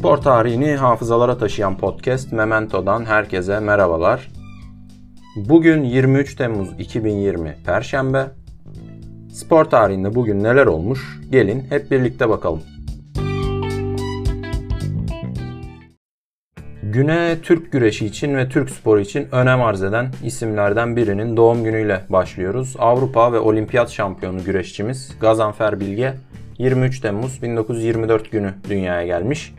Spor tarihini hafızalara taşıyan podcast Memento'dan herkese merhabalar. Bugün 23 Temmuz 2020 Perşembe. Spor tarihinde bugün neler olmuş? Gelin hep birlikte bakalım. Güne Türk güreşi için ve Türk sporu için önem arz eden isimlerden birinin doğum günüyle başlıyoruz. Avrupa ve Olimpiyat şampiyonu güreşçimiz Gazanfer Bilge 23 Temmuz 1924 günü dünyaya gelmiş.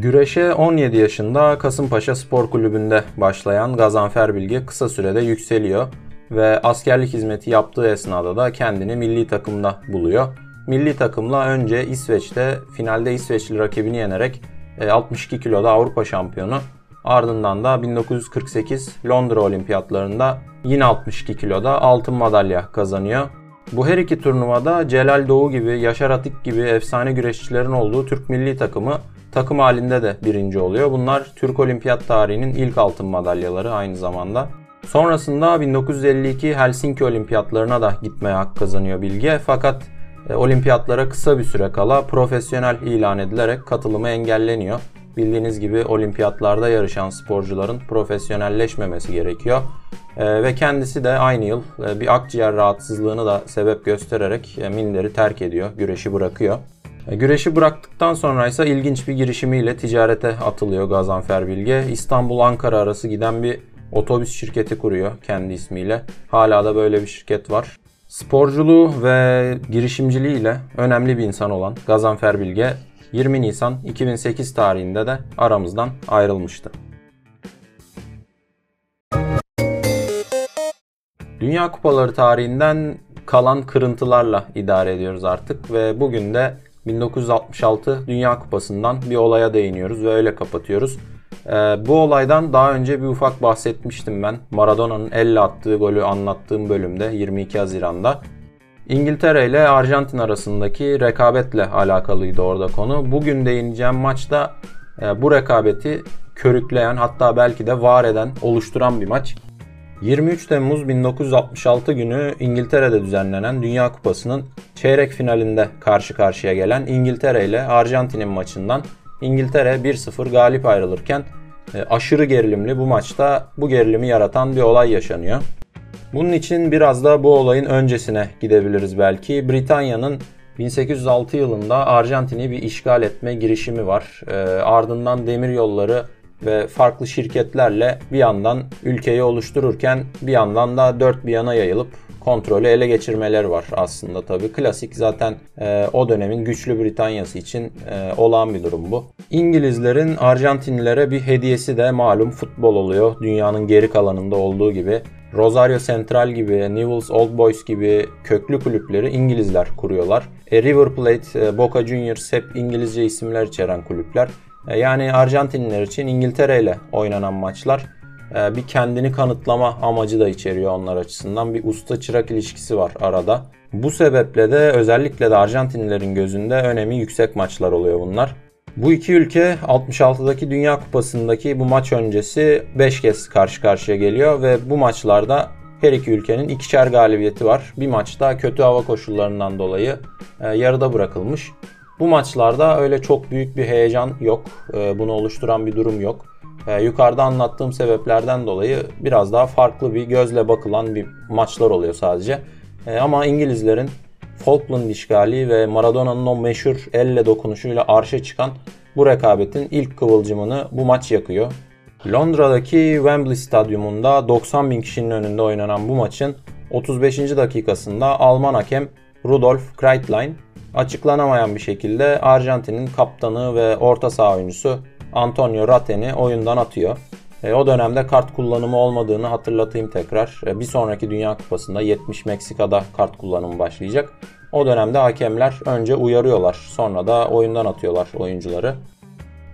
Güreşe 17 yaşında Kasımpaşa Spor Kulübü'nde başlayan Gazanfer Bilge kısa sürede yükseliyor ve askerlik hizmeti yaptığı esnada da kendini milli takımda buluyor. Milli takımla önce İsveç'te finalde İsveçli rakibini yenerek 62 e, kiloda Avrupa şampiyonu. Ardından da 1948 Londra Olimpiyatlarında yine 62 kiloda altın madalya kazanıyor. Bu her iki turnuvada Celal Doğu gibi, Yaşar Atik gibi efsane güreşçilerin olduğu Türk milli takımı takım halinde de birinci oluyor. Bunlar Türk Olimpiyat tarihinin ilk altın madalyaları aynı zamanda. Sonrasında 1952 Helsinki Olimpiyatlarına da gitmeye hak kazanıyor Bilge. Fakat e, olimpiyatlara kısa bir süre kala profesyonel ilan edilerek katılımı engelleniyor. Bildiğiniz gibi olimpiyatlarda yarışan sporcuların profesyonelleşmemesi gerekiyor. E, ve kendisi de aynı yıl e, bir akciğer rahatsızlığını da sebep göstererek minderi terk ediyor, güreşi bırakıyor. Güreşi bıraktıktan sonra ise ilginç bir girişimiyle ticarete atılıyor Gazanfer Bilge. İstanbul-Ankara arası giden bir otobüs şirketi kuruyor kendi ismiyle. Hala da böyle bir şirket var. Sporculuğu ve girişimciliğiyle önemli bir insan olan Gazanfer Bilge 20 Nisan 2008 tarihinde de aramızdan ayrılmıştı. Dünya Kupaları tarihinden kalan kırıntılarla idare ediyoruz artık ve bugün de 1966 Dünya Kupası'ndan bir olaya değiniyoruz ve öyle kapatıyoruz. Ee, bu olaydan daha önce bir ufak bahsetmiştim ben. Maradona'nın elle attığı golü anlattığım bölümde 22 Haziran'da. İngiltere ile Arjantin arasındaki rekabetle alakalıydı orada konu. Bugün değineceğim maçta e, bu rekabeti körükleyen hatta belki de var eden, oluşturan bir maç. 23 Temmuz 1966 günü İngiltere'de düzenlenen Dünya Kupası'nın çeyrek finalinde karşı karşıya gelen İngiltere ile Arjantin'in maçından İngiltere 1-0 galip ayrılırken e, aşırı gerilimli bu maçta bu gerilimi yaratan bir olay yaşanıyor. Bunun için biraz da bu olayın öncesine gidebiliriz belki. Britanya'nın 1806 yılında Arjantin'i bir işgal etme girişimi var. E, ardından demir yolları ve farklı şirketlerle bir yandan ülkeyi oluştururken bir yandan da dört bir yana yayılıp kontrolü ele geçirmeleri var aslında tabii. Klasik zaten e, o dönemin güçlü Britanyası için e, olağan bir durum bu. İngilizlerin Arjantinlilere bir hediyesi de malum futbol oluyor. Dünyanın geri kalanında olduğu gibi. Rosario Central gibi, Newell's Old Boys gibi köklü kulüpleri İngilizler kuruyorlar. E, River Plate, e, Boca Juniors hep İngilizce isimler içeren kulüpler. E, yani Arjantinliler için İngiltere ile oynanan maçlar bir kendini kanıtlama amacı da içeriyor onlar açısından. Bir usta çırak ilişkisi var arada. Bu sebeple de özellikle de Arjantinlilerin gözünde önemi yüksek maçlar oluyor bunlar. Bu iki ülke 66'daki Dünya Kupası'ndaki bu maç öncesi 5 kez karşı karşıya geliyor ve bu maçlarda her iki ülkenin ikişer galibiyeti var. Bir maçta kötü hava koşullarından dolayı e, yarıda bırakılmış. Bu maçlarda öyle çok büyük bir heyecan yok. E, bunu oluşturan bir durum yok. E, yukarıda anlattığım sebeplerden dolayı biraz daha farklı bir gözle bakılan bir maçlar oluyor sadece. E, ama İngilizlerin Falkland işgali ve Maradona'nın o meşhur elle dokunuşuyla arşa çıkan bu rekabetin ilk kıvılcımını bu maç yakıyor. Londra'daki Wembley Stadyumunda 90 bin kişinin önünde oynanan bu maçın 35. dakikasında Alman hakem Rudolf Kreitlein açıklanamayan bir şekilde Arjantin'in kaptanı ve orta saha oyuncusu Antonio Raten'i oyundan atıyor. E, o dönemde kart kullanımı olmadığını hatırlatayım tekrar. E, bir sonraki Dünya Kupası'nda 70 Meksika'da kart kullanımı başlayacak. O dönemde hakemler önce uyarıyorlar. Sonra da oyundan atıyorlar oyuncuları.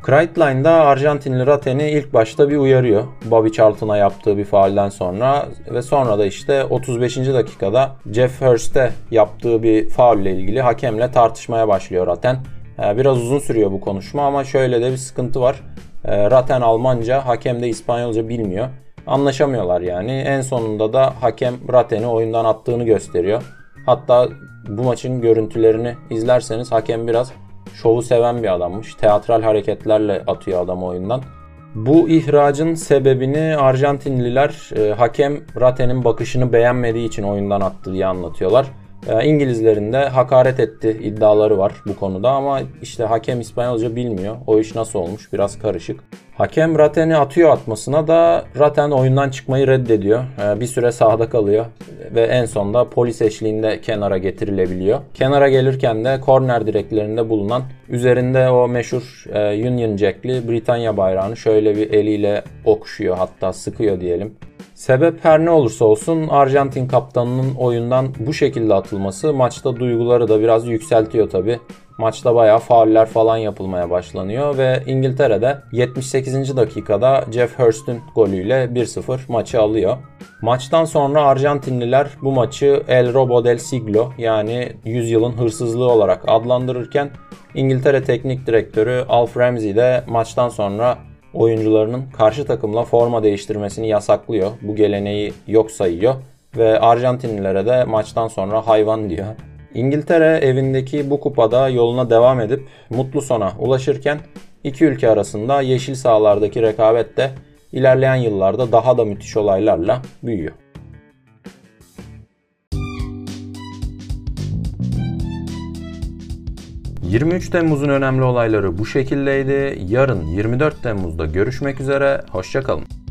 Kreitline'da Arjantinli Raten'i ilk başta bir uyarıyor. Bobby Charlton'a yaptığı bir faalden sonra ve sonra da işte 35. dakikada Jeff Hurst'e yaptığı bir faulle ilgili hakemle tartışmaya başlıyor Raten. Ee, biraz uzun sürüyor bu konuşma ama şöyle de bir sıkıntı var. Ee, Raten Almanca, hakem de İspanyolca bilmiyor. Anlaşamıyorlar yani. En sonunda da hakem Raten'i oyundan attığını gösteriyor. Hatta bu maçın görüntülerini izlerseniz hakem biraz şovu seven bir adammış. Teatral hareketlerle atıyor adam oyundan. Bu ihracın sebebini Arjantinliler e, hakem Rate'nin bakışını beğenmediği için oyundan attı diye anlatıyorlar. E, İngilizlerin de hakaret etti iddiaları var bu konuda ama işte hakem İspanyolca bilmiyor. O iş nasıl olmuş biraz karışık. Hakem Raten'i atıyor atmasına da Raten oyundan çıkmayı reddediyor. E, bir süre sahada kalıyor ve en sonda polis eşliğinde kenara getirilebiliyor. Kenara gelirken de korner direklerinde bulunan üzerinde o meşhur e, Union Jack'li Britanya bayrağını şöyle bir eliyle okşuyor hatta sıkıyor diyelim. Sebep her ne olursa olsun Arjantin kaptanının oyundan bu şekilde atılması maçta duyguları da biraz yükseltiyor tabi. Maçta bayağı fauller falan yapılmaya başlanıyor ve İngiltere'de 78. dakikada Jeff Hurst'ün golüyle 1-0 maçı alıyor. Maçtan sonra Arjantinliler bu maçı El Robo del Siglo yani yüzyılın hırsızlığı olarak adlandırırken İngiltere Teknik Direktörü Alf Ramsey de maçtan sonra oyuncularının karşı takımla forma değiştirmesini yasaklıyor. Bu geleneği yok sayıyor ve Arjantinlilere de maçtan sonra hayvan diyor. İngiltere evindeki bu kupada yoluna devam edip mutlu sona ulaşırken iki ülke arasında yeşil sahalardaki rekabet de ilerleyen yıllarda daha da müthiş olaylarla büyüyor. 23 Temmuz'un önemli olayları bu şekildeydi. Yarın 24 Temmuz'da görüşmek üzere. Hoşçakalın.